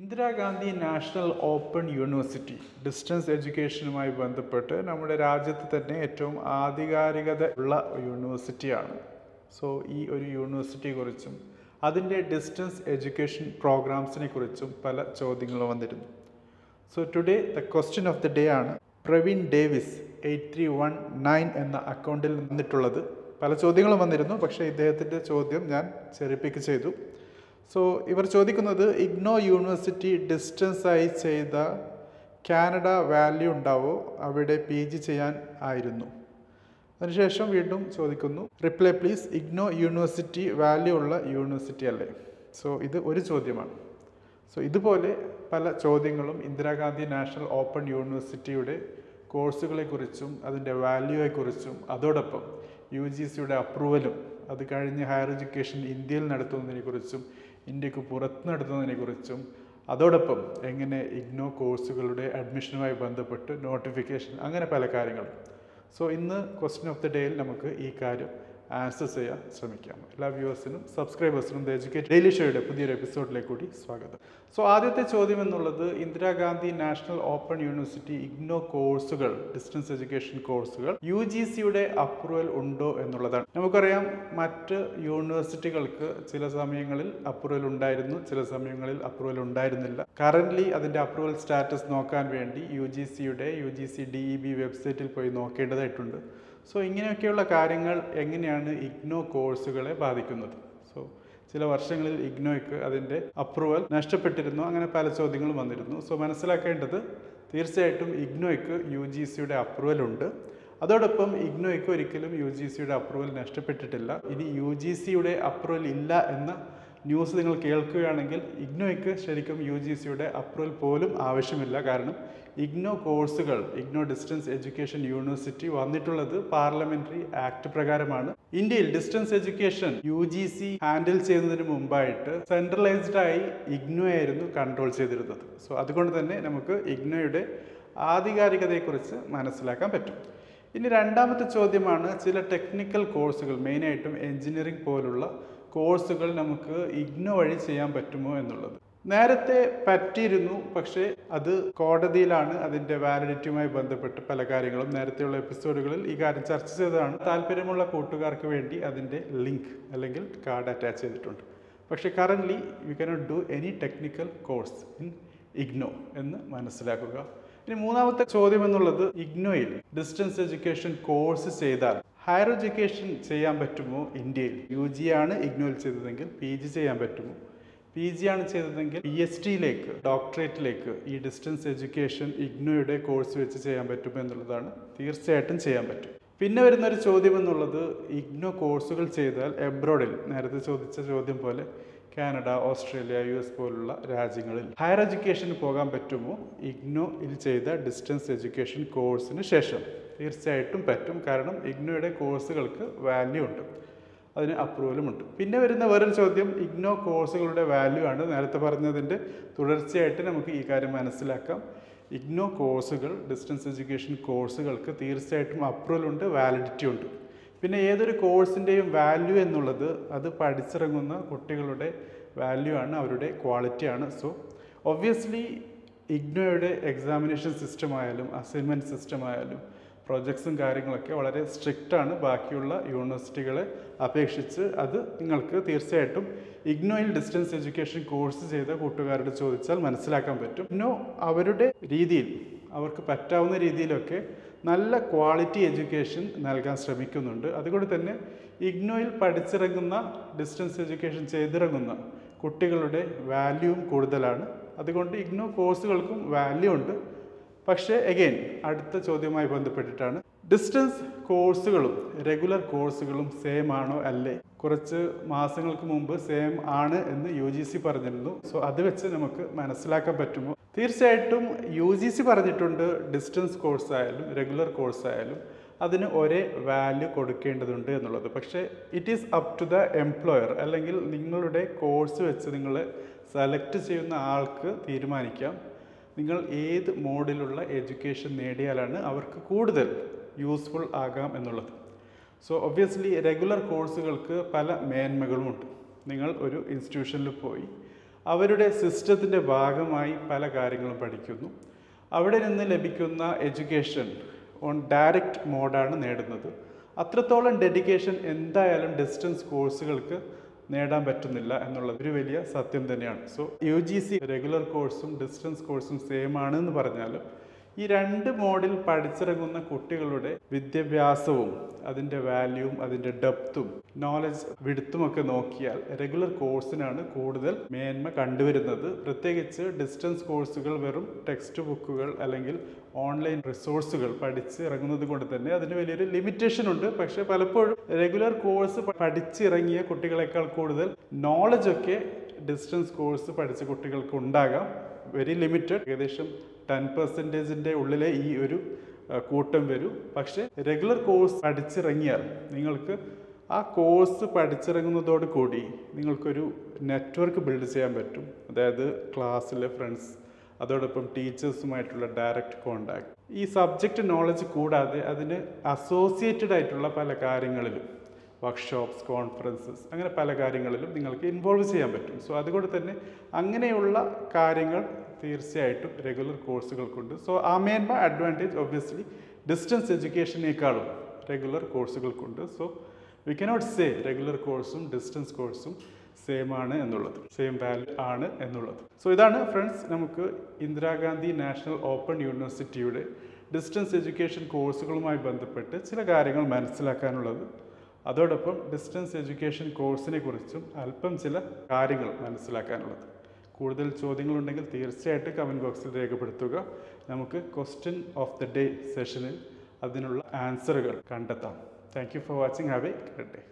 Indira Gandhi national open university distance എഡ്യൂക്കേഷനുമായി ബന്ധപ്പെട്ട് നമ്മുടെ രാജ്യത്ത് തന്നെ ഏറ്റവും ആധികാരികത ഉള്ള യൂണിവേഴ്സിറ്റിയാണ്. സോ ഈ ഒരു യൂണിവേഴ്സിറ്റിയെ കുറിച്ചും അതിന്റെ ഡിസ്റ്റൻസ് എഡ്യൂക്കേഷൻ പ്രോഗ്രാംസിനെ കുറിച്ചും പല ചോദ്യങ്ങൾ വന്നിരുന്നു. So today the question of the day ആണ് Praveen Davis eight three one nine എന്ന അക്കൗണ്ടിൽ നിന്നിട്ടുള്ളത്. പല ചോദ്യങ്ങളും വന്നിരുന്നു പക്ഷേ ഇദ്ദേഹത്തിന്റെ ചോദ്യം ഞാൻ ചെറിപ്പിക്ക് ചെയ്തു. സോ ഇവർ ചോദിക്കുന്നത് ഇഗ്നോ യൂണിവേഴ്സിറ്റി ഡിസ്റ്റൻസ് ആയി ചെയ്ത കാനഡ വാല്യൂ ഉണ്ടാവോ? അവിടെ പി ജി ചെയ്യാൻ ആയിരുന്നു. അതിനുശേഷം വീണ്ടും ചോദിക്കുന്നു reply please IGNOU university value ഉള്ള യൂണിവേഴ്സിറ്റി അല്ലേ? സോ ഇത് ഒരു ചോദ്യമാണ്. സോ ഇതുപോലെ പല ചോദ്യങ്ങളും ഇന്ദിരാഗാന്ധി നാഷണൽ ഓപ്പൺ യൂണിവേഴ്സിറ്റിയുടെ കോഴ്സുകളെക്കുറിച്ചും അതിന്റെ വാല്യൂയെക്കുറിച്ചും അതോടൊപ്പം യു ജി സിയുടെ അപ്രൂവലും അത് കഴിഞ്ഞ് ഹയർ എഡ്യൂക്കേഷൻ ഇന്ത്യയിൽ നടത്തുന്നതിനെക്കുറിച്ചും ഇന്ത്യയ്ക്ക് പുറത്ത് നടത്തുന്നതിനെക്കുറിച്ചും അതോടൊപ്പം എങ്ങനെ ഇഗ്നോ കോഴ്സുകളുടെ അഡ്മിഷനുമായി ബന്ധപ്പെട്ട് നോട്ടിഫിക്കേഷൻ അങ്ങനെ പല കാര്യങ്ങളും. സോ ഇന്ന് ക്വസ്റ്റ്യൻ ഓഫ് ദി ഡേയിൽ നമുക്ക് ഈ കാര്യം ആൻസർ ചെയ്യാൻ ശ്രമിക്കാം. എല്ലാ വ്യൂവേഴ്സിനും സബ്സ്ക്രൈബേഴ്സിനും ദ എഡ്യൂക്കേറ്റ് ഡെയിലി ഷോയുടെ പുതിയൊരു എപ്പിസോഡിലേക്ക് കൂടി സ്വാഗതം. സോ ആദ്യത്തെ ചോദ്യം എന്നുള്ളത് Indira Gandhi national open university IGNOU കോഴ്സുകൾ ഡിസ്റ്റൻസ് എഡ്യൂക്കേഷൻ കോഴ്സുകൾ യു ജി സിയുടെ അപ്രൂവൽ ഉണ്ടോ എന്നുള്ളതാണ്. നമുക്കറിയാം മറ്റ് യൂണിവേഴ്സിറ്റികൾക്ക് ചില സമയങ്ങളിൽ അപ്രൂവൽ ഉണ്ടായിരുന്നു ചില സമയങ്ങളിൽ അപ്രൂവൽ ഉണ്ടായിരുന്നില്ല. കറന്റ്ലി അതിന്റെ അപ്രൂവൽ സ്റ്റാറ്റസ് നോക്കാൻ വേണ്ടി യു ജി സിയുടെ U G C D E B വെബ്സൈറ്റിൽ പോയി നോക്കേണ്ടതായിട്ടുണ്ട്. സോ ഇങ്ങനെയൊക്കെയുള്ള കാര്യങ്ങൾ എങ്ങനെയാണ് ഇഗ്നോ കോഴ്സുകളെ ബാധിക്കുന്നത്? സോ ചില വർഷങ്ങളിൽ ഇഗ്നോയ്ക്ക് അതിന്റെ അപ്രൂവൽ നഷ്ടപ്പെട്ടിരുന്നു. അങ്ങനെ പല ചോദ്യങ്ങളും വന്നിരുന്നു. സോ മനസ്സിലാക്കേണ്ടത് തീർച്ചയായിട്ടും ഇഗ്നോയ്ക്ക് യു ജി സിയുടെ അപ്രൂവൽ ഉണ്ട്. അതോടൊപ്പം ഇഗ്നോയ്ക്ക് ഒരിക്കലും യു ജി സിയുടെ അപ്രൂവൽ നഷ്ടപ്പെട്ടിട്ടില്ല. ഇനി യു ജി സിയുടെ അപ്രൂവൽ ഇല്ല എന്ന ന്യൂസ് നിങ്ങൾ കേൾക്കുകയാണെങ്കിൽ ഇഗ്നോയ്ക്ക് ശരിക്കും യു ജി സിയുടെ അപ്രൂവൽ പോലും ആവശ്യമില്ല. കാരണം ഇഗ്നോ കോഴ്സുകൾ ഇഗ്നോ ഡിസ്റ്റൻസ് എഡ്യൂക്കേഷൻ യൂണിവേഴ്സിറ്റി വന്നിട്ടുള്ളത് പാർലമെന്ററി ആക്ട് പ്രകാരമാണ്. ഇന്ത്യയിൽ distance education U G C handle ചെയ്യുന്നതിന് മുമ്പായിട്ട് സെൻട്രലൈസ്ഡ് ആയി ഇഗ്നോ ആയിരുന്നു കൺട്രോൾ ചെയ്തിരുന്നത്. സോ അതുകൊണ്ട് തന്നെ നമുക്ക് ഇഗ്നോയുടെ ആധികാരികതയെക്കുറിച്ച് മനസ്സിലാക്കാൻ പറ്റും. ഇനി രണ്ടാമത്തെ ചോദ്യമാണ് ചില ടെക്നിക്കൽ കോഴ്സുകൾ മെയിനായിട്ടും എഞ്ചിനീയറിംഗ് പോലുള്ള കോഴ്സുകൾ നമുക്ക് ഇഗ്നോ വഴി ചെയ്യാൻ പറ്റുമോ എന്നുള്ളത്. നേരത്തെ പറ്റിയിരുന്നു പക്ഷേ അത് കോടതിയിലാണ് അതിന്റെ വാലിഡിറ്റിയുമായി ബന്ധപ്പെട്ട് പല കാര്യങ്ങളും. നേരത്തെയുള്ള എപ്പിസോഡുകളിൽ ഈ കാര്യം ചർച്ച ചെയ്തതാണ്. താല്പര്യമുള്ള കൂട്ടുകാർക്ക് വേണ്ടി അതിന്റെ ലിങ്ക് അല്ലെങ്കിൽ കാർഡ് അറ്റാച്ച് ചെയ്തിട്ടുണ്ട്. പക്ഷേ currently you cannot do any technical course in IGNOU എന്ന് മനസ്സിലാക്കുക. ഇനി മൂന്നാമത്തെ ചോദ്യം എന്നുള്ളത് ഇഗ്നോയിൽ ഡിസ്റ്റൻസ് എഡ്യൂക്കേഷൻ കോഴ്സ് ചെയ്താൽ ഹയർ എഡ്യൂക്കേഷൻ ചെയ്യാൻ പറ്റുമോ? ഇന്ത്യയിൽ യു ജി ആണ് ഇഗ്നോയിൽ ചെയ്തതെങ്കിൽ പി ജി ചെയ്യാൻ പറ്റുമോ? പി ജി ആണ് ചെയ്തതെങ്കിൽ പി എച്ച് ഡിയിലേക്ക് ഡോക്ടറേറ്റിലേക്ക് ഈ ഡിസ്റ്റൻസ് എഡ്യൂക്കേഷൻ ഇഗ്നോയുടെ കോഴ്സ് വെച്ച് ചെയ്യാൻ പറ്റുമോ എന്നുള്ളതാണ് തീർച്ചയായിട്ടും ചെയ്യാൻ പറ്റും. പിന്നെ വരുന്ന ഒരു ചോദ്യം എന്നുള്ളത് ഇഗ്നോ കോഴ്സുകൾ ചെയ്താൽ എബ്രോഡിൽ നേരത്തെ ചോദിച്ച ചോദ്യം പോലെ കാനഡ ഓസ്ട്രേലിയ യു എസ് പോലുള്ള രാജ്യങ്ങളിൽ ഹയർ എഡ്യൂക്കേഷന് പോകാൻ പറ്റുമോ? ഇഗ്നോയിൽ ചെയ്ത ഡിസ്റ്റൻസ് എഡ്യൂക്കേഷൻ കോഴ്സിന് ശേഷം തീർച്ചയായിട്ടും പറ്റും. കാരണം ഇഗ്നോയുടെ കോഴ്സുകൾക്ക് വാല്യൂ ഉണ്ട്. അതിന് അപ്രൂവലും ഉണ്ട്. പിന്നെ വരുന്ന വേറൊരു ചോദ്യം ഇഗ്നോ കോഴ്സുകളുടെ വാല്യൂ ആണ്. നേരത്തെ പറഞ്ഞതിന്റെ തുടർച്ചയായിട്ട് നമുക്ക് ഈ കാര്യം മനസ്സിലാക്കാം. ഇഗ്നോ കോഴ്സുകൾ ഡിസ്റ്റൻസ് എഡ്യൂക്കേഷൻ കോഴ്സുകൾക്ക് തീർച്ചയായിട്ടും അപ്രൂവൽ ഉണ്ട് വാലിഡിറ്റി ഉണ്ട്. പിന്നെ ഏതൊരു കോഴ്സിന്റെയും വാല്യൂ എന്നുള്ളത് അത് പഠിച്ചിറങ്ങുന്ന കുട്ടികളുടെ വാല്യൂ ആണ് അവരുടെ ക്വാളിറ്റി ആണ്. സോ ഒബ്വിയസ്ലി ഇഗ്നോയുടെ എക്സാമിനേഷൻ സിസ്റ്റം ആയാലും അസൈൻമെന്റ് സിസ്റ്റം ആയാലും പ്രൊജക്ട്സും കാര്യങ്ങളൊക്കെ വളരെ സ്ട്രിക്റ്റാണ് ബാക്കിയുള്ള യൂണിവേഴ്സിറ്റികളെ അപേക്ഷിച്ച് അത് നിങ്ങൾക്ക് തീർച്ചയായിട്ടും ഇഗ്നോയിൽ ഡിസ്റ്റൻസ് എഡ്യൂക്കേഷൻ കോഴ്സ് ചെയ്ത കൂട്ടുകാരോട് ചോദിച്ചാൽ മനസ്സിലാക്കാൻ പറ്റും. ഇന്നോ അവരുടെ രീതിയിൽ അവർക്ക് പറ്റാവുന്ന രീതിയിലൊക്കെ നല്ല ക്വാളിറ്റി എഡ്യൂക്കേഷൻ നൽകാൻ ശ്രമിക്കുന്നുണ്ട്. അതുകൊണ്ട് തന്നെ ഇഗ്നോയിൽ പഠിച്ചിറങ്ങുന്ന ഡിസ്റ്റൻസ് എഡ്യൂക്കേഷൻ ചെയ്തിറങ്ങുന്ന കുട്ടികളുടെ വാല്യൂവും കൂടുതലാണ്. അതുകൊണ്ട് ഇഗ്നോ കോഴ്സുകൾക്കും വാല്യൂ ഉണ്ട്. പക്ഷേ എഗെയിൻ അടുത്ത ചോദ്യവുമായി ബന്ധപ്പെട്ടിട്ടാണ്. ഡിസ്റ്റൻസ് കോഴ്സുകളും റെഗുലർ കോഴ്സുകളും സെയിം ആണോ അല്ലേ? കുറച്ച് മാസങ്ങൾക്ക് മുമ്പ് സെയിം ആണ് എന്ന് യു ജി സി പറഞ്ഞിരുന്നു. സോ അത് വെച്ച് നമുക്ക് മനസ്സിലാക്കാൻ പറ്റുമോ? തീർച്ചയായിട്ടും യു ജി സി പറഞ്ഞിട്ടുണ്ട് ഡിസ്റ്റൻസ് കോഴ്സ് ആയാലും റെഗുലർ കോഴ്സ് ആയാലും അതിന് ഒരേ വാല്യൂ കൊടുക്കേണ്ടതുണ്ട് എന്നുള്ളത്. പക്ഷേ it is up to the employer അല്ലെങ്കിൽ നിങ്ങളുടെ കോഴ്സ് വെച്ച് നിങ്ങൾ സെലക്ട് ചെയ്യുന്ന ആൾക്ക് തീരുമാനിക്കാം. നിങ്ങൾ ഏത് മോഡിലുള്ള എഡ്യൂക്കേഷൻ നേടിയാലാണ് അവർക്ക് കൂടുതൽ യൂസ്ഫുൾ ആകാം എന്നുള്ളത്. സോ ഒബ്വിയസ്ലി റെഗുലർ കോഴ്സുകൾക്ക് പല മേന്മകളുമുണ്ട്. നിങ്ങൾ ഒരു ഇൻസ്റ്റിറ്റ്യൂഷനിൽ പോയി അവരുടെ സിസ്റ്റത്തിന്റെ ഭാഗമായി പല കാര്യങ്ങളും പഠിക്കുന്നു. അവിടെ നിന്ന് ലഭിക്കുന്ന എഡ്യൂക്കേഷൻ ഓൺ ഡയറക്റ്റ് മോഡാണ് നേടുന്നത്. അത്രത്തോളം ഡെഡിക്കേഷൻ എന്തായാലും ഡിസ്റ്റൻസ് കോഴ്സുകൾക്ക് നേടാൻ പറ്റുന്നില്ല എന്നുള്ളത് ഒരു വലിയ സത്യം തന്നെയാണ്. So U G C regular കോഴ്സും ഡിസ്റ്റൻസ് കോഴ്സും സെയിം ആണ് എന്ന് പറഞ്ഞാലും ഈ രണ്ട് മോഡിൽ പഠിച്ചിറങ്ങുന്ന കുട്ടികളുടെ വിദ്യാഭ്യാസവും അതിന്റെ വാല്യൂവും അതിന്റെ ഡെപ്തും നോളജ് വിടുത്തുമൊക്കെ നോക്കിയാൽ റെഗുലർ കോഴ്സിനാണ് കൂടുതൽ മേന്മ കണ്ടുവരുന്നത്. പ്രത്യേകിച്ച് ഡിസ്റ്റൻസ് കോഴ്സുകൾ വെറും ടെക്സ്റ്റ് ബുക്കുകൾ അല്ലെങ്കിൽ ഓൺലൈൻ റിസോഴ്സുകൾ പഠിച്ച് ഇറങ്ങുന്നത് കൊണ്ട് തന്നെ അതിന് വലിയൊരു ലിമിറ്റേഷൻ ഉണ്ട്. പക്ഷേ പലപ്പോഴും റെഗുലർ കോഴ്സ് പഠിച്ചിറങ്ങിയ കുട്ടികളെക്കാൾ കൂടുതൽ നോളജൊക്കെ ഡിസ്റ്റൻസ് കോഴ്സ് പഠിച്ച കുട്ടികൾക്ക് ഉണ്ടാകാം. വെരി ലിമിറ്റഡ് ഏകദേശം ടെൻ പെർസെന്റേജിന്റെ ഉള്ളിലെ ഈ ഒരു കൂട്ടം വരും. പക്ഷേ റെഗുലർ കോഴ്സ് പഠിച്ചിറങ്ങിയാൽ നിങ്ങൾക്ക് ആ കോഴ്സ് പഠിച്ചിറങ്ങുന്നതോട് കൂടി നിങ്ങൾക്കൊരു നെറ്റ്വർക്ക് ബിൽഡ് ചെയ്യാൻ പറ്റും. അതായത് ക്ലാസ്സിലെ ഫ്രണ്ട്സ് അതോടൊപ്പം ടീച്ചേഴ്സുമായിട്ടുള്ള ഡയറക്റ്റ് കോണ്ടാക്ട് ഈ സബ്ജക്റ്റ് നോളജ് കൂടാതെ അതിന് അസോസിയേറ്റഡ് ആയിട്ടുള്ള പല കാര്യങ്ങളിലും വർക്ക്ഷോപ്സ് കോൺഫറൻസസ് അങ്ങനെ പല കാര്യങ്ങളിലും നിങ്ങൾക്ക് ഇൻവോൾവ് ചെയ്യാൻ പറ്റും. സോ അതുകൊണ്ട് തന്നെ അങ്ങനെയുള്ള കാര്യങ്ങൾ തീർച്ചയായിട്ടും റെഗുലർ കോഴ്സുകൾക്കുണ്ട് സോ ആ മേന്മ അഡ്വാന്റേജ് ഒബ്വിയസ്ലി ഡിസ്റ്റൻസ് എഡ്യൂക്കേഷനേക്കാളും regular കോഴ്സുകൾക്കുണ്ട് so we cannot say regular കോഴ്സും ഡിസ്റ്റൻസ് കോഴ്സും സെയിം ആണ് എന്നുള്ളത്. സെയിം വാല്യൂ ആണ് എന്നുള്ളത്. സോ ഇതാണ് ഫ്രണ്ട്സ് നമുക്ക് ഇന്ദിരാഗാന്ധി നാഷണൽ ഓപ്പൺ യൂണിവേഴ്സിറ്റിയുടെ ഡിസ്റ്റൻസ് എഡ്യൂക്കേഷൻ കോഴ്സുകളുമായി ബന്ധപ്പെട്ട് ചില കാര്യങ്ങൾ മനസ്സിലാക്കാനുള്ളത്. അതോടൊപ്പം ഡിസ്റ്റൻസ് എഡ്യൂക്കേഷൻ കോഴ്സിനെ കുറിച്ചും അല്പം ചില കാര്യങ്ങൾ മനസ്സിലാക്കാനുള്ളത്. കൂടുതൽ ചോദ്യങ്ങളുണ്ടെങ്കിൽ തീർച്ചയായിട്ടും കമന്റ് ബോക്സിൽ രേഖപ്പെടുത്തുക. നമുക്ക് ക്വസ്റ്റ്യൻ ഓഫ് ദ ഡേ സെഷനിൽ അതിനുള്ള ആൻസറുകൾ കണ്ടെത്താം. Thank you for watching have a great day